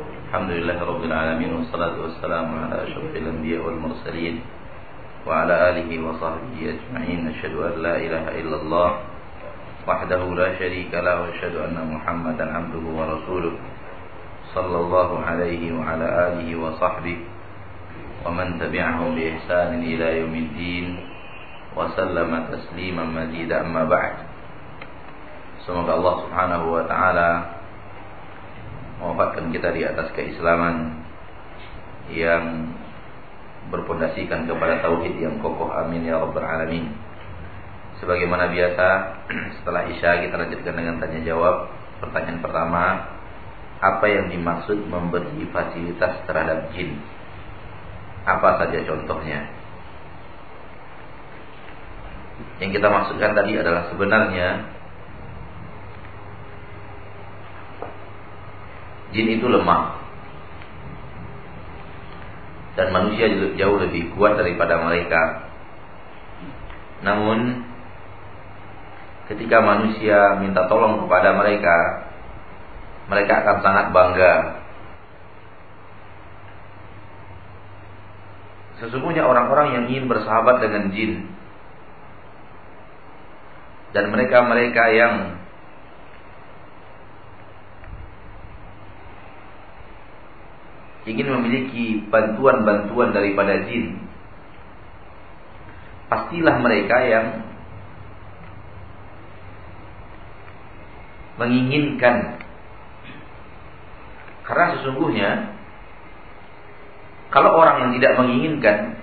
الحمد لله رب العالمين والصلاة والسلام على أشرف الأنبياء والمرسلين وعلى آله وصحبه أجمعين أشهد أن لا إله إلا الله وحده لا شريك له وأشهد أن محمدا عبده ورسوله صلى الله عليه وعلى آله وصحبه ومن تبعهم بإحسان إلى يوم الدين وسلم تسليما مزيدا أما بعد Semoga Allah subhanahu wa ta'ala Mewafatkan kita di atas keislaman Yang Berpondasikan kepada Tauhid yang kokoh. Amin ya Rabbal Alamin. Sebagaimana biasa Setelah Isya kita lanjutkan dengan tanya jawab Pertanyaan pertama Apa yang dimaksud memberi fasilitas terhadap jin? Apa saja contohnya? Yang kita maksudkan tadi adalah sebenarnya jin itu lemah dan manusia jauh lebih kuat daripada mereka. Namun ketika manusia minta tolong kepada mereka, mereka akan sangat bangga. Sesungguhnya orang-orang yang ingin bersahabat dengan jin dan mereka-mereka yang ingin memiliki bantuan-bantuan daripada jin, pastilah mereka yang menginginkan karena sesungguhnya kalau orang yang tidak menginginkan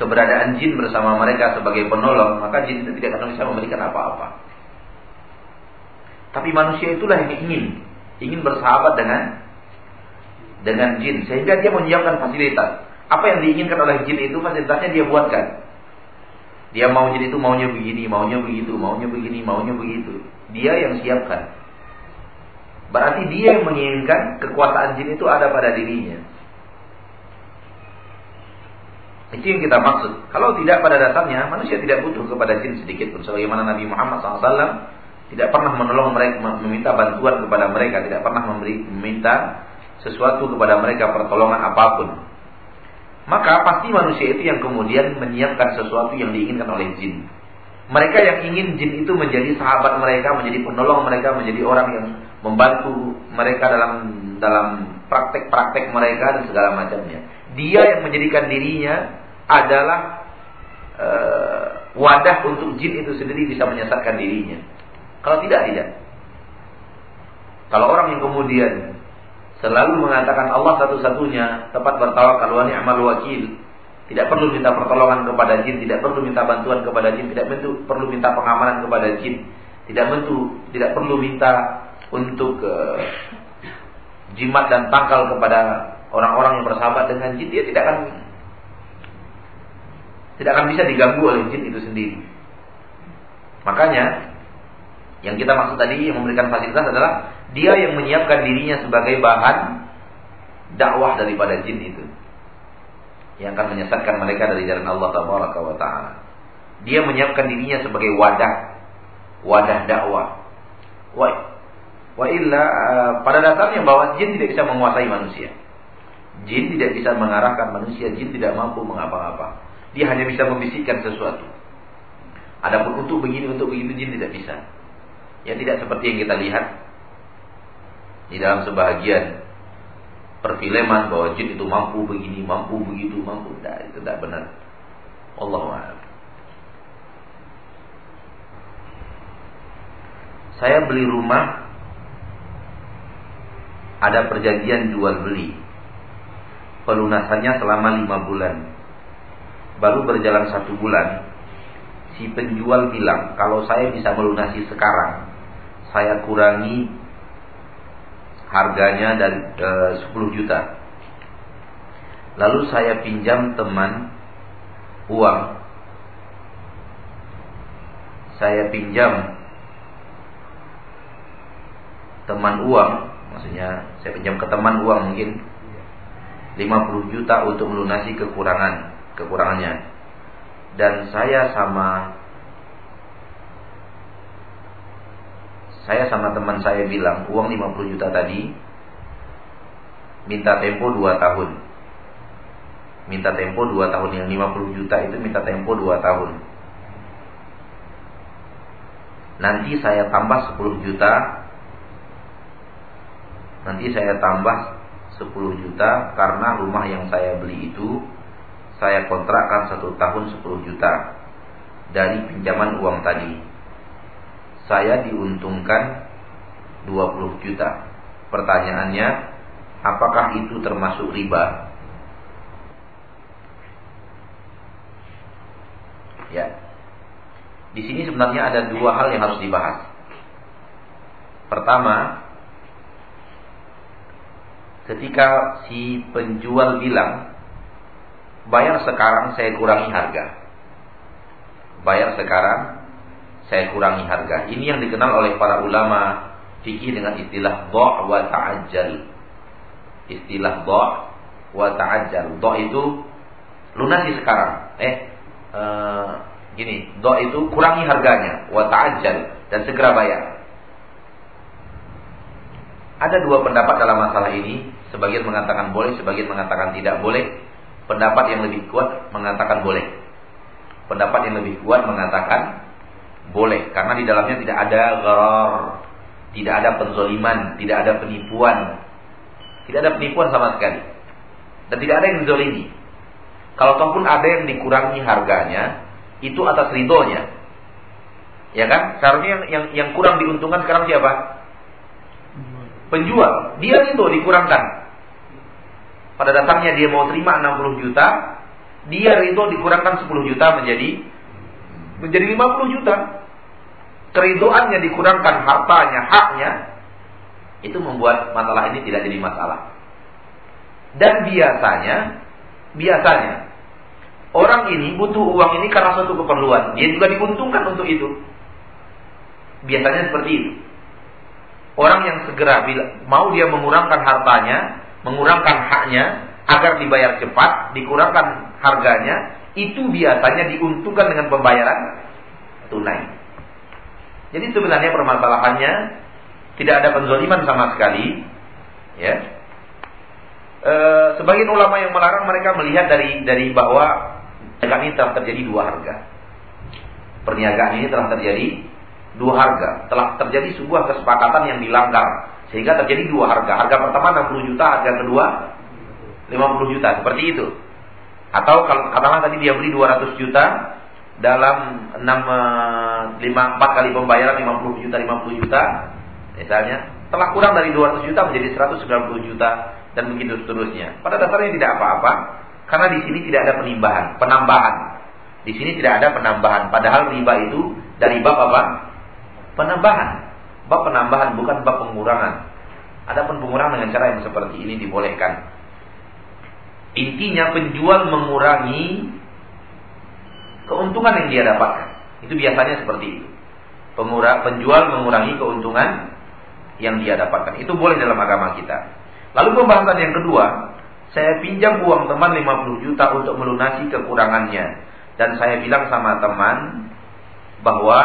keberadaan jin bersama mereka sebagai penolong, maka jin itu tidak akan bisa memberikan apa-apa. Tapi manusia itulah yang ingin ingin bersahabat dengan dengan jin sehingga dia menyiapkan fasilitas. Apa yang diinginkan oleh jin itu fasilitasnya dia buatkan. Dia mau jin itu maunya begini, maunya begitu, maunya begini, maunya begitu. Dia yang siapkan. Berarti dia yang menginginkan kekuasaan jin itu ada pada dirinya. Itu yang kita maksud. Kalau tidak pada dasarnya manusia tidak butuh kepada jin sedikit pun. Sebagaimana Nabi Muhammad SAW tidak pernah menolong mereka, meminta bantuan kepada mereka, tidak pernah memberi, meminta sesuatu kepada mereka pertolongan apa pun. Maka pasti manusia itu yang kemudian menyiapkan sesuatu yang diinginkan oleh jin. Mereka yang ingin jin itu menjadi sahabat mereka, menjadi penolong mereka, menjadi orang yang membantu mereka dalam dalam praktek-praktek mereka dan segala macamnya. Dia yang menjadikan dirinya adalah e, wadah untuk jin itu sendiri bisa menyesatkan dirinya. Kalau tidak, tidak. Kalau orang yang kemudian selalu mengatakan Allah satu-satunya tempat bertawakal wa ni'mal wakil. Tidak perlu minta pertolongan kepada jin, tidak perlu minta bantuan kepada jin, tidak perlu minta pengamanan kepada jin, tidak tentu tidak perlu minta untuk uh, jimat dan tangkal kepada orang-orang yang bersahabat dengan jin, dia tidak akan tidak akan bisa diganggu oleh jin itu sendiri. Makanya yang kita maksud tadi yang memberikan fasilitas adalah dia yang menyiapkan dirinya sebagai bahan dakwah daripada jin itu. Yang akan menyesatkan mereka dari jalan Allah Taala. Dia menyiapkan dirinya sebagai wadah wadah dakwah. Wa wa illa uh, pada dasarnya bahwa jin tidak bisa menguasai manusia. Jin tidak bisa mengarahkan manusia, jin tidak mampu mengapa-apa. Dia hanya bisa membisikkan sesuatu. Adapun untuk begini, untuk begitu jin tidak bisa. Ya tidak seperti yang kita lihat di dalam sebahagian perfilman bahwa jin itu mampu begini, mampu begitu, mampu. Tidak, itu tidak benar. Allah Saya beli rumah ada perjanjian jual beli. Pelunasannya selama lima bulan. Baru berjalan satu bulan, si penjual bilang kalau saya bisa melunasi sekarang, saya kurangi harganya dari e, 10 juta. Lalu saya pinjam teman uang. Saya pinjam teman uang, maksudnya saya pinjam ke teman uang mungkin 50 juta untuk melunasi kekurangan kekurangannya. Dan saya sama saya sama teman saya bilang uang 50 juta tadi minta tempo 2 tahun. Minta tempo 2 tahun yang 50 juta itu minta tempo 2 tahun. Nanti saya tambah 10 juta. Nanti saya tambah 10 juta karena rumah yang saya beli itu saya kontrakkan satu tahun 10 juta dari pinjaman uang tadi. Saya diuntungkan 20 juta. Pertanyaannya, apakah itu termasuk riba? Ya. Di sini sebenarnya ada dua hal yang harus dibahas. Pertama, ketika si penjual bilang bayar sekarang saya kurangi harga. Bayar sekarang saya kurangi harga. Ini yang dikenal oleh para ulama fikih dengan istilah dha' wa ta'ajjal. Istilah dha' wa ta'ajjal. Dha' itu lunasi sekarang. Eh uh, gini, dha' itu kurangi harganya, wa ta'ajjal dan segera bayar. Ada dua pendapat dalam masalah ini, sebagian mengatakan boleh, sebagian mengatakan tidak boleh. Pendapat yang lebih kuat mengatakan boleh. Pendapat yang lebih kuat mengatakan boleh karena di dalamnya tidak ada gharar, tidak ada penzoliman, tidak ada penipuan. Tidak ada penipuan sama sekali. Dan tidak ada yang zolimi. Kalau pun ada yang dikurangi harganya, itu atas ridhonya. Ya kan? Seharusnya yang, yang, yang kurang diuntungkan sekarang siapa? Penjual. Dia itu dikurangkan. Pada datangnya dia mau terima 60 juta, dia itu dikurangkan 10 juta menjadi menjadi 50 juta. Keridoannya dikurangkan hartanya, haknya, itu membuat masalah ini tidak jadi masalah. Dan biasanya, biasanya orang ini butuh uang ini karena suatu keperluan. Dia juga diuntungkan untuk itu. Biasanya seperti itu. Orang yang segera mau dia mengurangkan hartanya, mengurangkan haknya agar dibayar cepat, dikurangkan harganya, itu biasanya diuntungkan dengan pembayaran tunai. Jadi sebenarnya permasalahannya tidak ada penzoliman sama sekali, ya. E, sebagian ulama yang melarang mereka melihat dari dari bahwa perniagaan ini telah terjadi dua harga. Perniagaan ini telah terjadi dua harga, telah terjadi sebuah kesepakatan yang dilanggar sehingga terjadi dua harga. Harga pertama 60 juta, harga kedua 50 juta. Seperti itu. Atau kalau katakanlah tadi dia beli 200 juta dalam 6 5 4 kali pembayaran 50 juta 50 juta misalnya telah kurang dari 200 juta menjadi 190 juta dan begitu seterusnya. Pada dasarnya tidak apa-apa karena di sini tidak ada penimbahan, penambahan. Di sini tidak ada penambahan padahal riba itu dari bab apa? Penambahan. Bab penambahan bukan bab pengurangan. Adapun pengurangan dengan cara yang seperti ini dibolehkan. Intinya penjual mengurangi keuntungan yang dia dapatkan. Itu biasanya seperti itu. Pengurang, penjual mengurangi keuntungan yang dia dapatkan. Itu boleh dalam agama kita. Lalu pembahasan yang kedua, saya pinjam uang teman 50 juta untuk melunasi kekurangannya. Dan saya bilang sama teman bahwa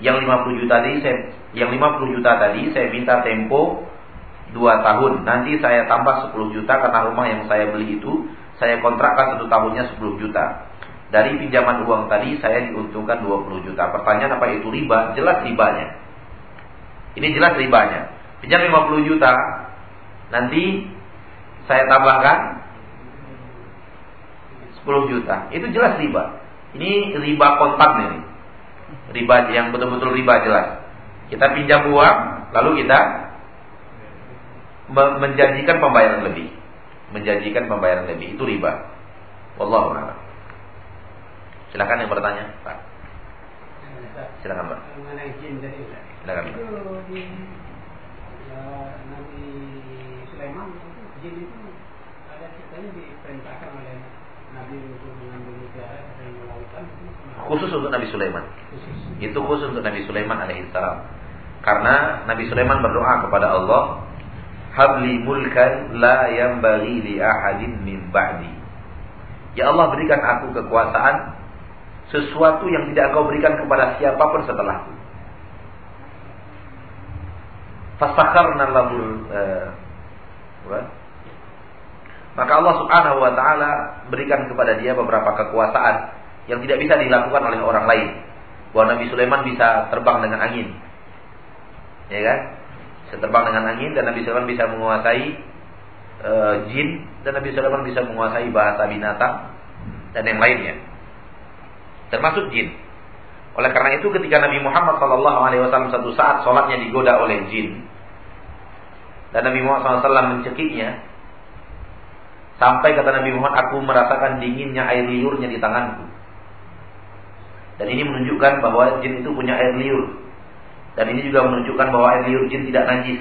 yang 50 juta tadi saya yang 50 juta tadi saya minta tempo 2 tahun. Nanti saya tambah 10 juta karena rumah yang saya beli itu saya kontrakkan satu tahunnya 10 juta. Dari pinjaman uang tadi saya diuntungkan 20 juta. Pertanyaan apa itu riba? Jelas ribanya. Ini jelas ribanya. Pinjam 50 juta, nanti saya tambahkan 10 juta. Itu jelas riba. Ini riba kontan ini riba yang betul-betul riba jelas. Kita pinjam uang, lalu kita menjanjikan pembayaran lebih. Menjanjikan pembayaran lebih itu riba. Wallahu a'lam. Silakan yang bertanya, Pak. Silakan, Pak. Silakan, Pak. Nabi Sulaiman jin itu ada ceritanya diperintahkan oleh Nabi untuk mengambil mutiara khusus untuk Nabi Sulaiman. Itu khusus untuk Nabi Sulaiman alaihissalam. Karena Nabi Sulaiman berdoa kepada Allah, "Habli mulkan la bagi li ahadin min ba'di." Ya Allah berikan aku kekuasaan sesuatu yang tidak Engkau berikan kepada siapa pun setelahku. Fasakharna lahu uh, maka Allah Subhanahu wa taala berikan kepada dia beberapa kekuasaan yang tidak bisa dilakukan oleh orang lain. Bahwa Nabi Sulaiman bisa terbang dengan angin. Ya kan? Bisa terbang dengan angin dan Nabi Sulaiman bisa menguasai e, jin dan Nabi Sulaiman bisa menguasai bahasa binatang dan yang lainnya. Termasuk jin. Oleh karena itu ketika Nabi Muhammad SAW satu saat sholatnya digoda oleh jin dan Nabi Muhammad SAW mencekiknya, sampai kata Nabi Muhammad, aku merasakan dinginnya air liurnya di tanganku. Dan ini menunjukkan bahwa jin itu punya air liur. Dan ini juga menunjukkan bahwa air liur jin tidak najis.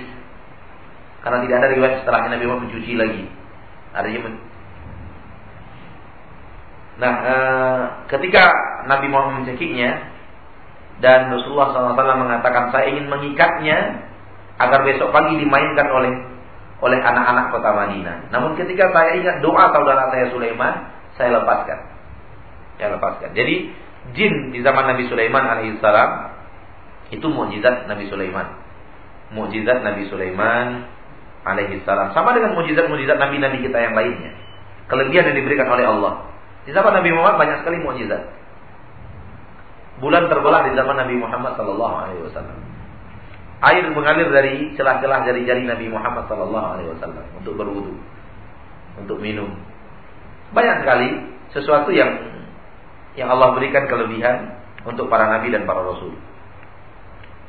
Karena tidak ada riwayat setelahnya Nabi Muhammad mencuci lagi. Artinya Nah, ee, ketika Nabi Muhammad mencekiknya, dan Rasulullah SAW mengatakan saya ingin mengikatnya agar besok pagi dimainkan oleh oleh anak-anak kota Madinah. Namun ketika saya ingat doa saudara saya Sulaiman, saya lepaskan. Saya lepaskan. Jadi jin di zaman Nabi Sulaiman alaihissalam itu mukjizat Nabi Sulaiman. Mukjizat Nabi Sulaiman alaihissalam sama dengan mukjizat-mukjizat nabi-nabi kita yang lainnya. Kelebihan yang diberikan oleh Allah. Di zaman Nabi Muhammad banyak sekali mukjizat bulan terbelah di zaman Nabi Muhammad sallallahu alaihi wasallam. Air mengalir dari celah-celah dari jari Nabi Muhammad sallallahu alaihi wasallam untuk berwudu, untuk minum. Banyak sekali sesuatu yang yang Allah berikan kelebihan untuk para nabi dan para rasul.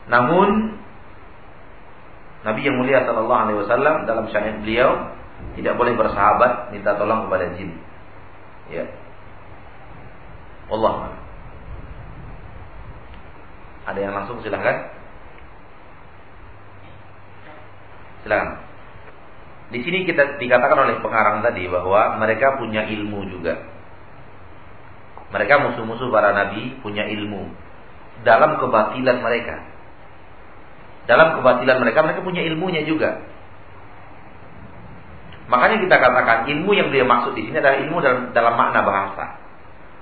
Namun Nabi yang mulia sallallahu alaihi wasallam dalam syariat beliau tidak boleh bersahabat minta tolong kepada jin. Ya. Allah ada yang langsung silahkan. Silakan. Di sini kita dikatakan oleh pengarang tadi bahwa mereka punya ilmu juga. Mereka musuh-musuh para nabi punya ilmu dalam kebatilan mereka. Dalam kebatilan mereka mereka punya ilmunya juga. Makanya kita katakan ilmu yang dia maksud di sini adalah ilmu dalam, dalam makna bahasa,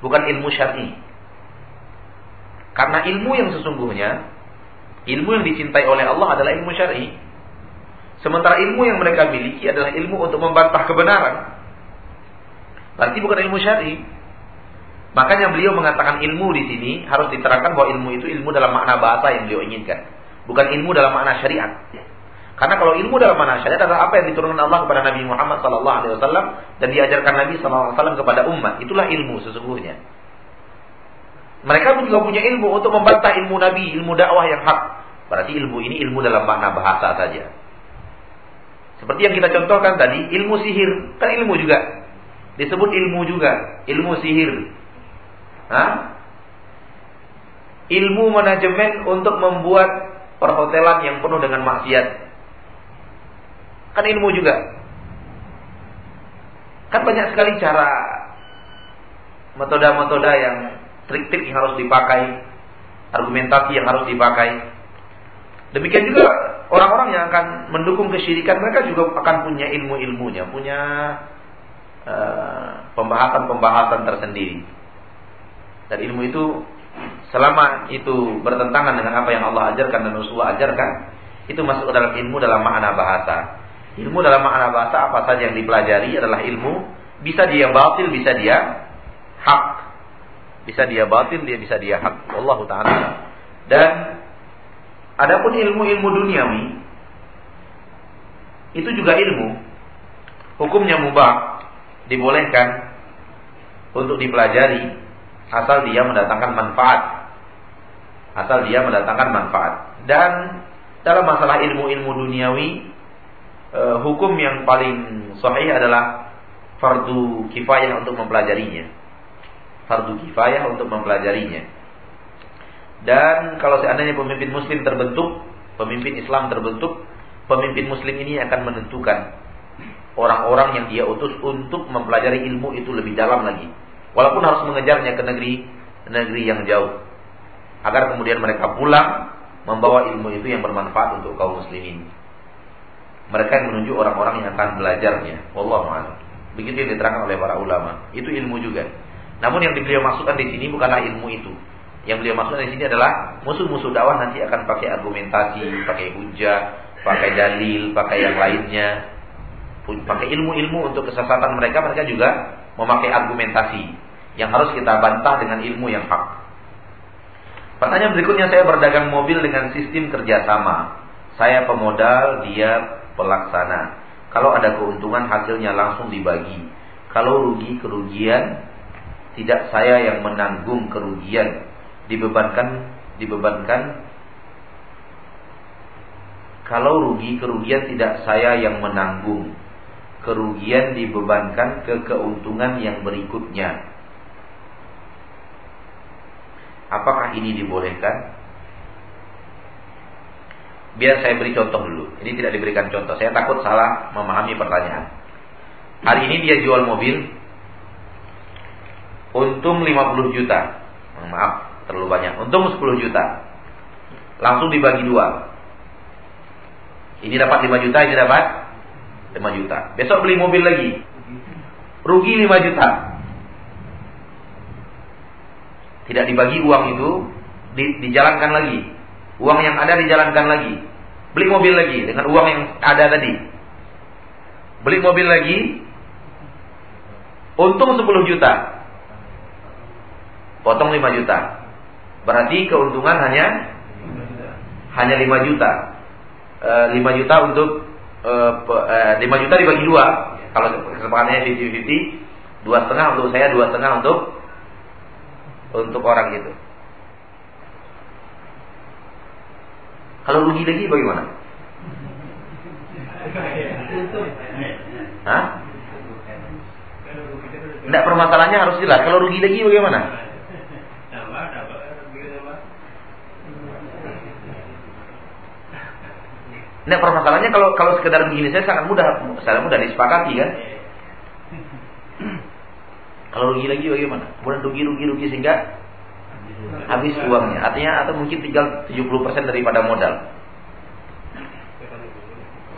bukan ilmu syar'i. Karena ilmu yang sesungguhnya, ilmu yang dicintai oleh Allah adalah ilmu syar'i. Sementara ilmu yang mereka miliki adalah ilmu untuk membantah kebenaran. Berarti bukan ilmu syar'i. Makanya beliau mengatakan ilmu di sini harus diterangkan bahwa ilmu itu ilmu dalam makna bahasa yang beliau inginkan, bukan ilmu dalam makna syariat. Karena kalau ilmu dalam makna syariat adalah apa yang diturunkan Allah kepada Nabi Muhammad SAW dan diajarkan Nabi SAW kepada umat, itulah ilmu sesungguhnya. Mereka juga punya ilmu untuk membantah ilmu Nabi, ilmu dakwah yang hak. Berarti ilmu ini ilmu dalam makna bahasa saja. Seperti yang kita contohkan tadi, ilmu sihir kan ilmu juga. Disebut ilmu juga, ilmu sihir. Hah? Ilmu manajemen untuk membuat perhotelan yang penuh dengan maksiat. Kan ilmu juga. Kan banyak sekali cara metode-metode yang trik-trik yang harus dipakai, argumentasi yang harus dipakai. Demikian juga orang-orang yang akan mendukung kesyirikan mereka juga akan punya ilmu-ilmunya, punya eh, pembahasan-pembahasan uh, tersendiri. Dan ilmu itu selama itu bertentangan dengan apa yang Allah ajarkan dan Rasulullah ajarkan, itu masuk dalam ilmu dalam makna bahasa. Ilmu dalam makna bahasa apa saja yang dipelajari adalah ilmu, bisa dia batil, bisa dia hak. Bisa dia batin, dia bisa dia hak. Allah taala. Dan adapun ilmu-ilmu duniawi itu juga ilmu. Hukumnya mubah, dibolehkan untuk dipelajari asal dia mendatangkan manfaat. Asal dia mendatangkan manfaat. Dan dalam masalah ilmu-ilmu duniawi, eh, hukum yang paling sahih adalah fardu kifayah untuk mempelajarinya fardu kifayah untuk mempelajarinya. Dan kalau seandainya pemimpin muslim terbentuk, pemimpin Islam terbentuk, pemimpin muslim ini akan menentukan orang-orang yang dia utus untuk mempelajari ilmu itu lebih dalam lagi. Walaupun harus mengejarnya ke negeri negeri yang jauh. Agar kemudian mereka pulang membawa ilmu itu yang bermanfaat untuk kaum muslimin. Mereka yang menunjuk orang-orang yang akan belajarnya. Wallahu a'lam. Begitu yang diterangkan oleh para ulama. Itu ilmu juga. Namun yang beliau maksudkan di sini bukanlah ilmu itu. Yang beliau maksudkan di sini adalah musuh-musuh dakwah nanti akan pakai argumentasi, pakai hujah, pakai dalil, pakai yang lainnya. pakai ilmu-ilmu untuk kesesatan mereka, mereka juga memakai argumentasi yang harus kita bantah dengan ilmu yang hak. Pertanyaan berikutnya saya berdagang mobil dengan sistem kerjasama. Saya pemodal, dia pelaksana. Kalau ada keuntungan hasilnya langsung dibagi. Kalau rugi kerugian tidak saya yang menanggung kerugian dibebankan dibebankan kalau rugi kerugian tidak saya yang menanggung. Kerugian dibebankan ke keuntungan yang berikutnya. Apakah ini dibolehkan? Biar saya beri contoh dulu. Ini tidak diberikan contoh. Saya takut salah memahami pertanyaan. Hari ini dia jual mobil untung 50 juta. Maaf, terlalu banyak. Untung 10 juta. Langsung dibagi dua. Ini dapat 5 juta, ini dapat 5 juta. Besok beli mobil lagi. Rugi 5 juta. Tidak dibagi uang itu, di, dijalankan lagi. Uang yang ada dijalankan lagi. Beli mobil lagi dengan uang yang ada tadi. Beli mobil lagi, untung 10 juta. Potong 5 juta. Berarti keuntungan hanya hanya 5 juta. 5 eh, juta untuk uh, 5 juta dibagi dua. Kalau kesepakatannya 50-50, dua setengah untuk saya, dua setengah untuk untuk orang itu. Kalau rugi lagi bagaimana? Hah? Tidak permasalahannya harus jelas. Kalau rugi lagi bagaimana? Nah permasalahannya kalau kalau sekedar begini saya sangat mudah, sangat mudah disepakati kan. Kalau rugi lagi bagaimana? Kemudian rugi rugi rugi sehingga habis uangnya. Artinya atau mungkin tinggal 70% daripada modal.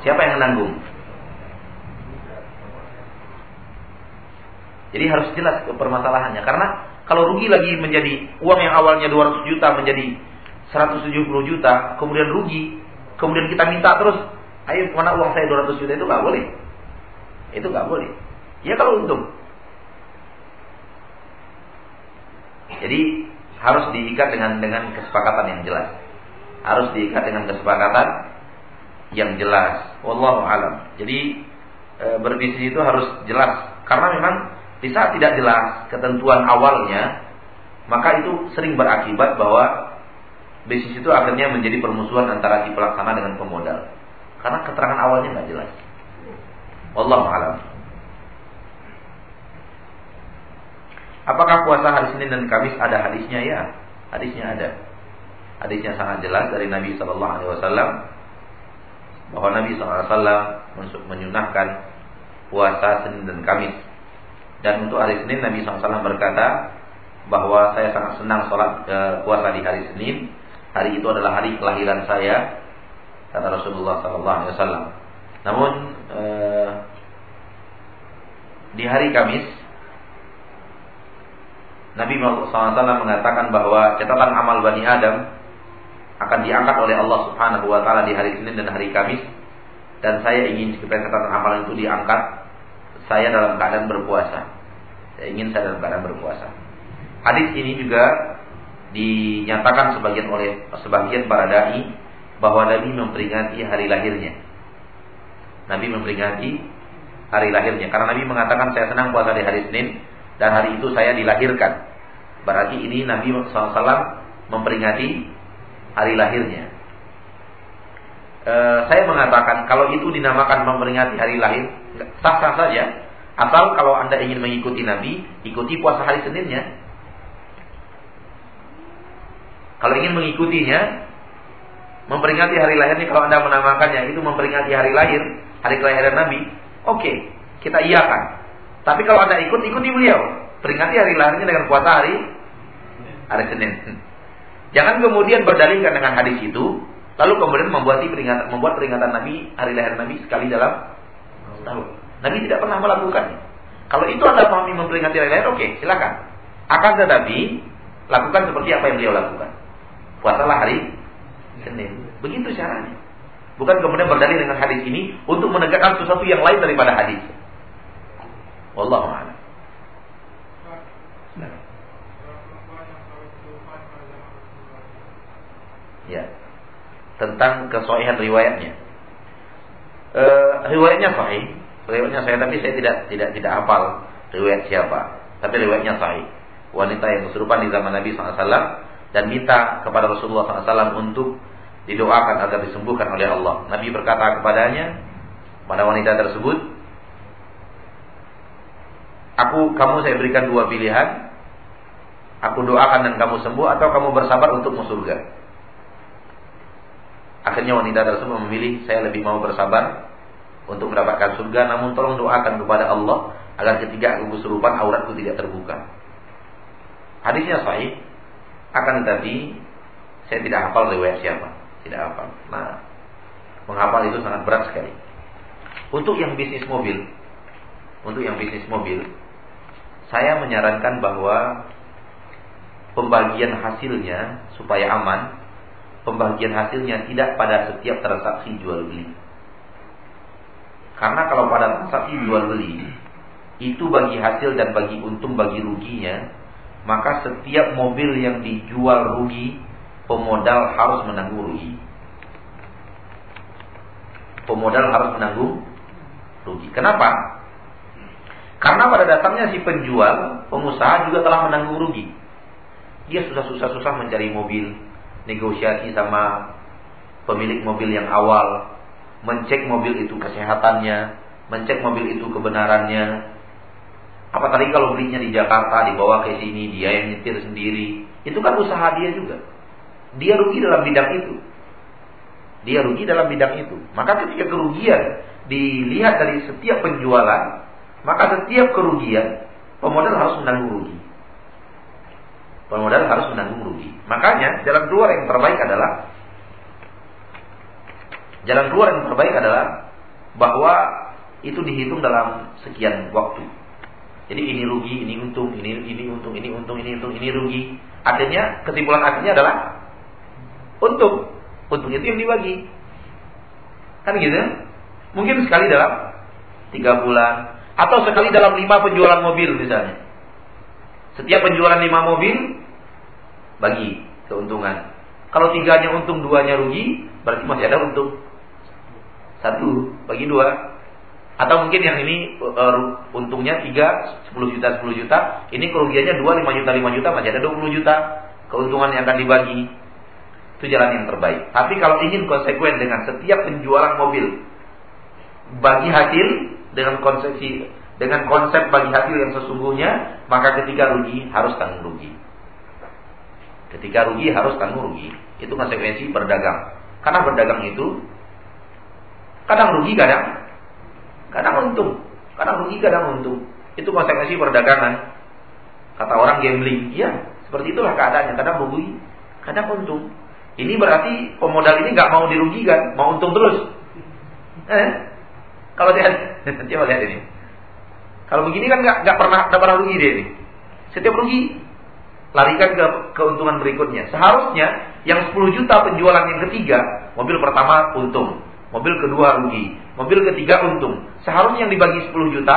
Siapa yang menanggung? Jadi harus jelas permasalahannya karena kalau rugi lagi menjadi uang yang awalnya 200 juta menjadi 170 juta, kemudian rugi kemudian kita minta terus, ayo mana uang saya 200 juta itu nggak boleh. Itu nggak boleh. Ya kalau untung. Jadi harus diikat dengan dengan kesepakatan yang jelas. Harus diikat dengan kesepakatan yang jelas. Wallahu alam. Jadi e, berbisnis itu harus jelas karena memang di saat tidak jelas ketentuan awalnya maka itu sering berakibat bahwa bisnis itu akhirnya menjadi permusuhan antara si pelaksana dengan pemodal. Karena keterangan awalnya nggak jelas. Allah alam. Apakah puasa hari Senin dan Kamis ada hadisnya? Ya, hadisnya ada. Hadisnya sangat jelas dari Nabi Shallallahu Alaihi Wasallam bahwa Nabi SAW menyunahkan puasa Senin dan Kamis. Dan untuk hari Senin Nabi SAW berkata bahwa saya sangat senang sholat e, puasa di hari Senin hari itu adalah hari kelahiran saya kata Rasulullah sallallahu alaihi wasallam. Namun eh, di hari Kamis Nabi Muhammad SAW mengatakan bahwa catatan amal Bani Adam akan diangkat oleh Allah Subhanahu wa taala di hari Senin dan hari Kamis dan saya ingin supaya catatan amal itu diangkat saya dalam keadaan berpuasa. Saya ingin saya dalam keadaan berpuasa. Hadis ini juga dinyatakan sebagian oleh sebagian para dai bahwa Nabi memperingati hari lahirnya. Nabi memperingati hari lahirnya karena Nabi mengatakan saya senang puasa di hari Senin dan hari itu saya dilahirkan. Berarti ini Nabi SAW memperingati hari lahirnya. E, saya mengatakan kalau itu dinamakan memperingati hari lahir sah-sah saja. Asal kalau anda ingin mengikuti Nabi, ikuti puasa hari Seninnya. Kalau ingin mengikutinya, memperingati hari lahirnya, kalau Anda menamakannya itu memperingati hari lahir, hari kelahiran Nabi, oke, okay, kita iakan. Tapi kalau Anda ikut, ikuti beliau. Peringati hari lahirnya dengan puasa hari hari Senin. Jangan kemudian berdalilkan dengan hadis itu, lalu kemudian membuat peringatan membuat peringatan Nabi hari lahir Nabi sekali dalam tahun. Nabi tidak pernah melakukannya. Kalau itu Anda pahami memperingati hari lahir, oke, okay, silakan. Akan tetapi lakukan seperti apa yang beliau lakukan puasalah hari Senin. Begitu caranya. Bukan kemudian berdalil dengan hadis ini untuk menegakkan sesuatu yang lain daripada hadis. Wallahu a'lam. Ya. Tentang kesohihan riwayatnya. E, riwayatnya sahih. Riwayatnya saya tapi saya tidak tidak tidak hafal riwayat siapa. Tapi riwayatnya sahih. Wanita yang kesurupan di zaman Nabi SAW dan minta kepada Rasulullah SAW untuk didoakan agar disembuhkan oleh Allah. Nabi berkata kepadanya, pada wanita tersebut, aku kamu saya berikan dua pilihan, aku doakan dan kamu sembuh atau kamu bersabar untuk surga. Akhirnya wanita tersebut memilih saya lebih mau bersabar untuk mendapatkan surga, namun tolong doakan kepada Allah agar ketika aku kesurupan auratku tidak terbuka. Hadisnya sahih, akan tetapi saya tidak hafal riwayat siapa, tidak hafal. Nah, menghafal itu sangat berat sekali. Untuk yang bisnis mobil, untuk yang bisnis mobil, saya menyarankan bahwa pembagian hasilnya supaya aman pembagian hasilnya tidak pada setiap transaksi jual beli. Karena kalau pada transaksi jual beli itu bagi hasil dan bagi untung bagi ruginya, maka setiap mobil yang dijual rugi, pemodal harus menanggung rugi. Pemodal harus menanggung rugi. Kenapa? Karena pada dasarnya si penjual, pengusaha juga telah menanggung rugi. Dia susah-susah-susah mencari mobil, negosiasi sama pemilik mobil yang awal, mencek mobil itu kesehatannya, mencek mobil itu kebenarannya. Apa tadi kalau belinya di Jakarta dibawa ke sini dia yang nyetir sendiri, itu kan usaha dia juga. Dia rugi dalam bidang itu. Dia rugi dalam bidang itu. Maka ketika kerugian dilihat dari setiap penjualan, maka setiap kerugian pemodal harus menanggung rugi. Pemodal harus menanggung rugi. Makanya jalan keluar yang terbaik adalah jalan keluar yang terbaik adalah bahwa itu dihitung dalam sekian waktu. Jadi ini rugi, ini untung, ini ini untung, ini untung, ini untung, ini rugi. Akhirnya kesimpulan akhirnya adalah untung. Untung itu yang dibagi. Kan gitu? Mungkin sekali dalam tiga bulan atau sekali dalam lima penjualan mobil misalnya. Setiap penjualan lima mobil bagi keuntungan. Kalau tiganya untung, duanya rugi, berarti masih ada untung. Satu bagi dua. Atau mungkin yang ini uh, untungnya tiga, sepuluh juta, sepuluh juta. Ini kerugiannya dua, lima juta, lima juta, masih ada dua puluh juta. Keuntungan yang akan dibagi. Itu jalan yang terbaik. Tapi kalau ingin konsekuen dengan setiap penjualan mobil, bagi hasil dengan konsepsi dengan konsep bagi hasil yang sesungguhnya, maka ketika rugi harus tanggung rugi. Ketika rugi harus tanggung rugi. Itu konsekuensi berdagang. Karena berdagang itu kadang rugi, kadang kadang untung. Kadang rugi, kadang untung. Itu konsekuensi perdagangan. Kata orang gambling, iya, seperti itulah keadaannya. Kadang rugi, kadang untung. Ini berarti pemodal ini nggak mau dirugikan, mau untung terus. Eh? Kalau lihat, coba lihat ini. Kalau begini kan nggak nggak pernah pernah rugi dia ini. Setiap rugi larikan ke keuntungan berikutnya. Seharusnya yang 10 juta penjualan yang ketiga, mobil pertama untung, mobil kedua rugi, mobil ketiga untung. Seharusnya yang dibagi 10 juta,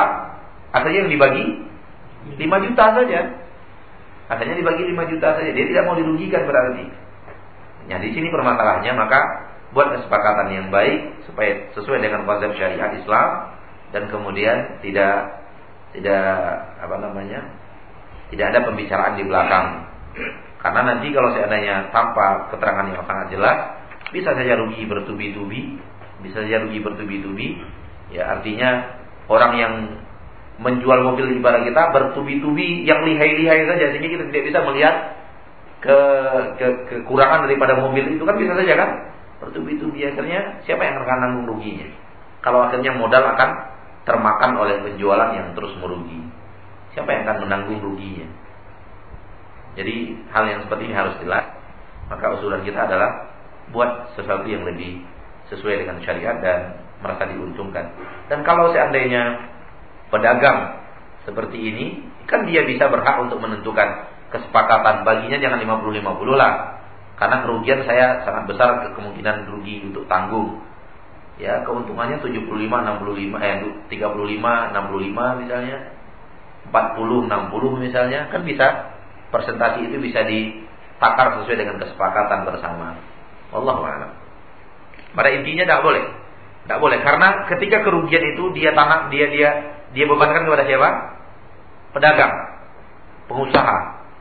akhirnya yang dibagi 5 juta saja. Akhirnya dibagi 5 juta saja. Dia tidak mau dirugikan berarti. Nah, di sini permasalahannya maka buat kesepakatan yang baik supaya sesuai dengan konsep syariat Islam dan kemudian tidak tidak apa namanya tidak ada pembicaraan di belakang karena nanti kalau seandainya tanpa keterangan yang sangat jelas bisa saja rugi bertubi-tubi bisa saja rugi bertubi-tubi ya artinya orang yang menjual mobil di barang kita bertubi-tubi yang lihai-lihai saja sehingga kita tidak bisa melihat ke, ke kekurangan daripada mobil itu kan bisa saja kan bertubi-tubi akhirnya siapa yang akan nanggung ruginya kalau akhirnya modal akan termakan oleh penjualan yang terus merugi. Siapa yang akan menanggung ruginya? Jadi hal yang seperti ini harus jelas. Maka usulan kita adalah buat sesuatu yang lebih sesuai dengan syariat dan merasa diuntungkan. Dan kalau seandainya pedagang seperti ini, kan dia bisa berhak untuk menentukan kesepakatan baginya jangan 50-50 lah. Karena kerugian saya sangat besar kemungkinan rugi untuk tanggung. ya keuntungannya 75 65 eh 35 65 misalnya 40 60 misalnya kan bisa persentase itu bisa ditakar sesuai dengan kesepakatan bersama. Allah a'lam. Pada intinya tidak boleh. Tidak boleh karena ketika kerugian itu dia tanah dia dia dia bebankan kepada siapa? Pedagang, pengusaha.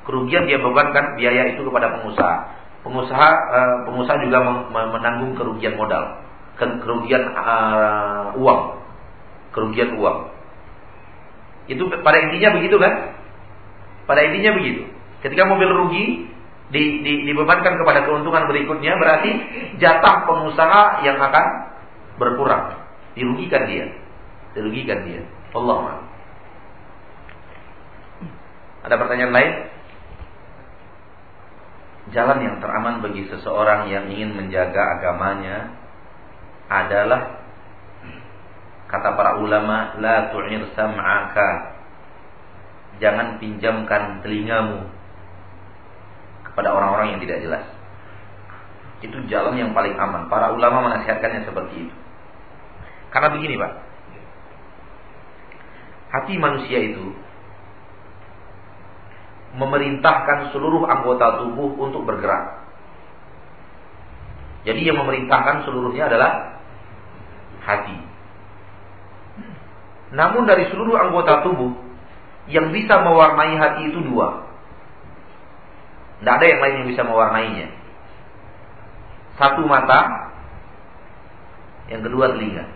Kerugian dia bebankan biaya itu kepada pengusaha. Pengusaha uh, pengusaha juga menanggung kerugian modal, kerugian uh, uang, kerugian uang. Itu pada intinya begitu kan? Pada intinya begitu. Ketika mobil rugi di, di, dibebankan kepada keuntungan berikutnya berarti jatah pengusaha yang akan berkurang. Dirugikan dia. Dirugikan dia. Allah Ada pertanyaan lain? Jalan yang teraman bagi seseorang yang ingin menjaga agamanya adalah Kata para ulama, la tu'ir sam'aka. Jangan pinjamkan telingamu kepada orang-orang yang tidak jelas. Itu jalan yang paling aman. Para ulama menasihatkannya seperti itu. Karena begini, Pak. Hati manusia itu memerintahkan seluruh anggota tubuh untuk bergerak. Jadi yang memerintahkan seluruhnya adalah hati. Namun dari seluruh anggota tubuh yang bisa mewarnai hati itu dua. Tidak ada yang lain yang bisa mewarnainya. Satu mata, yang kedua telinga.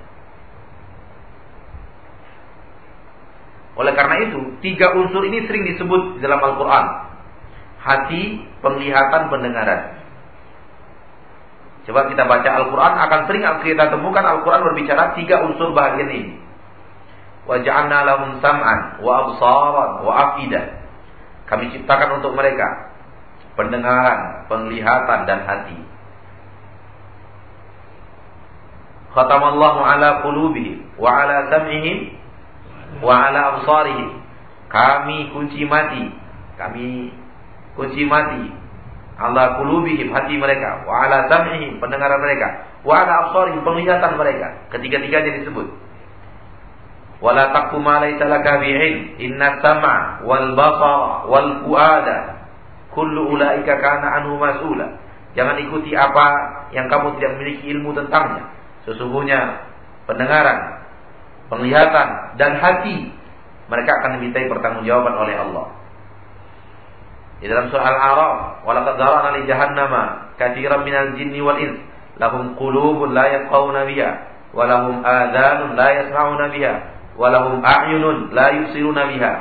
Oleh karena itu, tiga unsur ini sering disebut dalam Al-Quran. Hati, penglihatan, pendengaran. Coba kita baca Al-Quran, akan sering kita temukan Al-Quran berbicara tiga unsur bahagian ini wa ja'alna lahum sam'an wa absaran wa afidah. Kami ciptakan untuk mereka pendengaran, penglihatan dan hati. Khatamallahu ala qulubihim wa ala sam'ihim wa ala absarihim. Kami kunci mati. Kami kunci mati. Allah qulubihim hati mereka wa ala sam'ihim pendengaran mereka wa ala absarihim penglihatan mereka. Ketiga-tiganya disebut wala taqfu ma laysa laka inna sama wal basara wal fuada kullu ulaika kana anhu mas'ula jangan ikuti apa yang kamu tidak memiliki ilmu tentangnya sesungguhnya pendengaran penglihatan dan hati mereka akan dimintai pertanggungjawaban oleh Allah di dalam surah Al-A'raf walaqad zara'na li jahannama katsiran minal jinni wal ins lahum qulubun la yafqahuna biha wa lahum adhanun la yasma'una biha walahum a'yunun la yusiruna biha.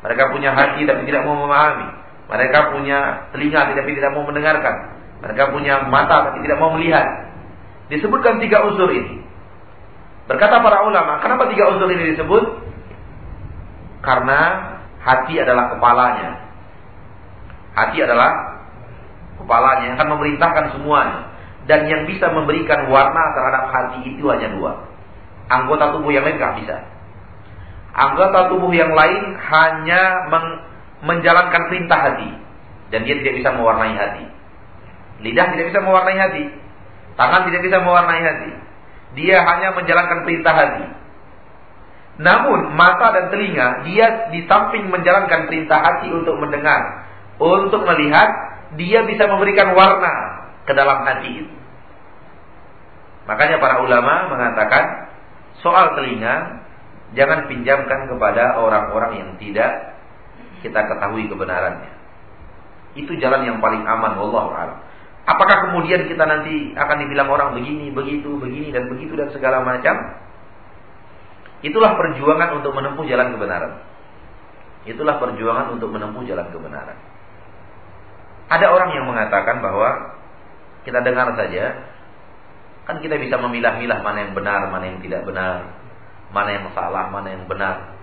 Mereka punya hati tapi tidak mau memahami. Mereka punya telinga tapi tidak mau mendengarkan. Mereka punya mata tapi tidak mau melihat. Disebutkan tiga unsur ini. Berkata para ulama, kenapa tiga unsur ini disebut? Karena hati adalah kepalanya. Hati adalah kepalanya yang akan memerintahkan semuanya. Dan yang bisa memberikan warna terhadap hati itu hanya dua. Anggota tubuh yang lain tidak bisa. Anggota tubuh yang lain hanya men menjalankan perintah hati dan dia tidak bisa mewarnai hati. Lidah tidak bisa mewarnai hati. Tangan tidak bisa mewarnai hati. Dia hanya menjalankan perintah hati. Namun mata dan telinga dia di samping menjalankan perintah hati untuk mendengar, untuk melihat, dia bisa memberikan warna ke dalam hati. Makanya para ulama mengatakan soal telinga jangan pinjamkan kepada orang-orang yang tidak kita ketahui kebenarannya. Itu jalan yang paling aman, wallahu a'lam. Apakah kemudian kita nanti akan dibilang orang begini, begitu, begini dan begitu dan segala macam? Itulah perjuangan untuk menempuh jalan kebenaran. Itulah perjuangan untuk menempuh jalan kebenaran. Ada orang yang mengatakan bahwa kita dengar saja, kan kita bisa memilah-milah mana yang benar, mana yang tidak benar mana yang salah, mana yang benar.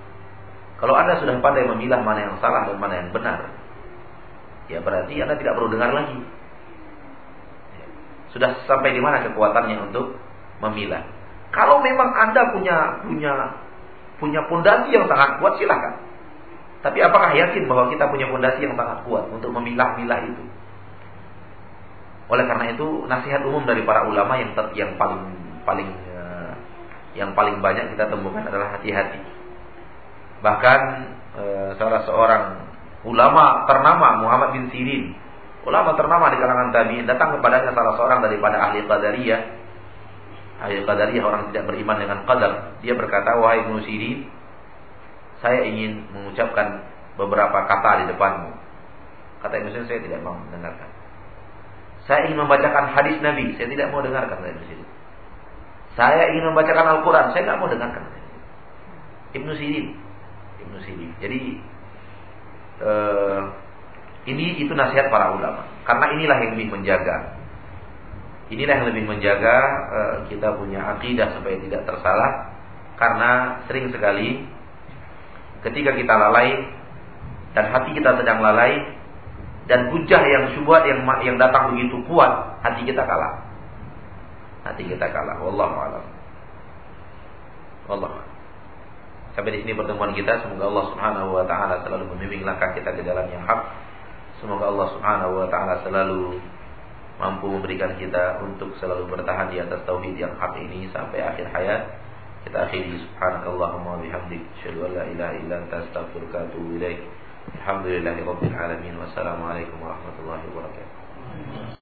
Kalau Anda sudah pandai memilah mana yang salah dan mana yang benar, ya berarti Anda tidak perlu dengar lagi. Sudah sampai di mana kekuatannya untuk memilah. Kalau memang Anda punya punya punya pondasi yang sangat kuat silakan. Tapi apakah yakin bahwa kita punya pondasi yang sangat kuat untuk memilah-milah itu? Oleh karena itu nasihat umum dari para ulama yang ter, yang paling paling yang paling banyak kita temukan adalah hati-hati. Bahkan e, salah seorang ulama ternama Muhammad bin Sirin, ulama ternama di kalangan tabi'in datang kepadanya salah seorang daripada ahli qadariyah. Ahli qadariyah orang tidak beriman dengan qadar. Dia berkata, "Wahai Ibnu Sirin, saya ingin mengucapkan beberapa kata di depanmu." Kata Ibnu Sirin, "Saya tidak mau mendengarkan." Saya ingin membacakan hadis Nabi, saya tidak mau dengarkan Ibnu Sirin. Saya ingin membacakan Al-Quran, saya nggak mau dengarkan. Ibnu Sirin, Ibnu Sirin. Jadi uh, ini itu nasihat para ulama. Karena inilah yang lebih menjaga. Inilah yang lebih menjaga uh, kita punya akidah supaya tidak tersalah. Karena sering sekali ketika kita lalai dan hati kita sedang lalai dan hujah yang syubhat yang yang datang begitu kuat, hati kita kalah hati kita kalah. Wallahu a'lam. Wallahu Sampai di sini pertemuan kita. Semoga Allah Subhanahu wa taala selalu membimbing langkah kita ke jalan yang hak. Semoga Allah Subhanahu wa taala selalu mampu memberikan kita untuk selalu bertahan di atas tauhid yang hak ini sampai akhir hayat. Kita akhiri subhanakallahumma bihamdik asyhadu an la ilaha illa anta astaghfiruka wa atubu ilaik. Alamin. Wassalamualaikum warahmatullahi wabarakatuh.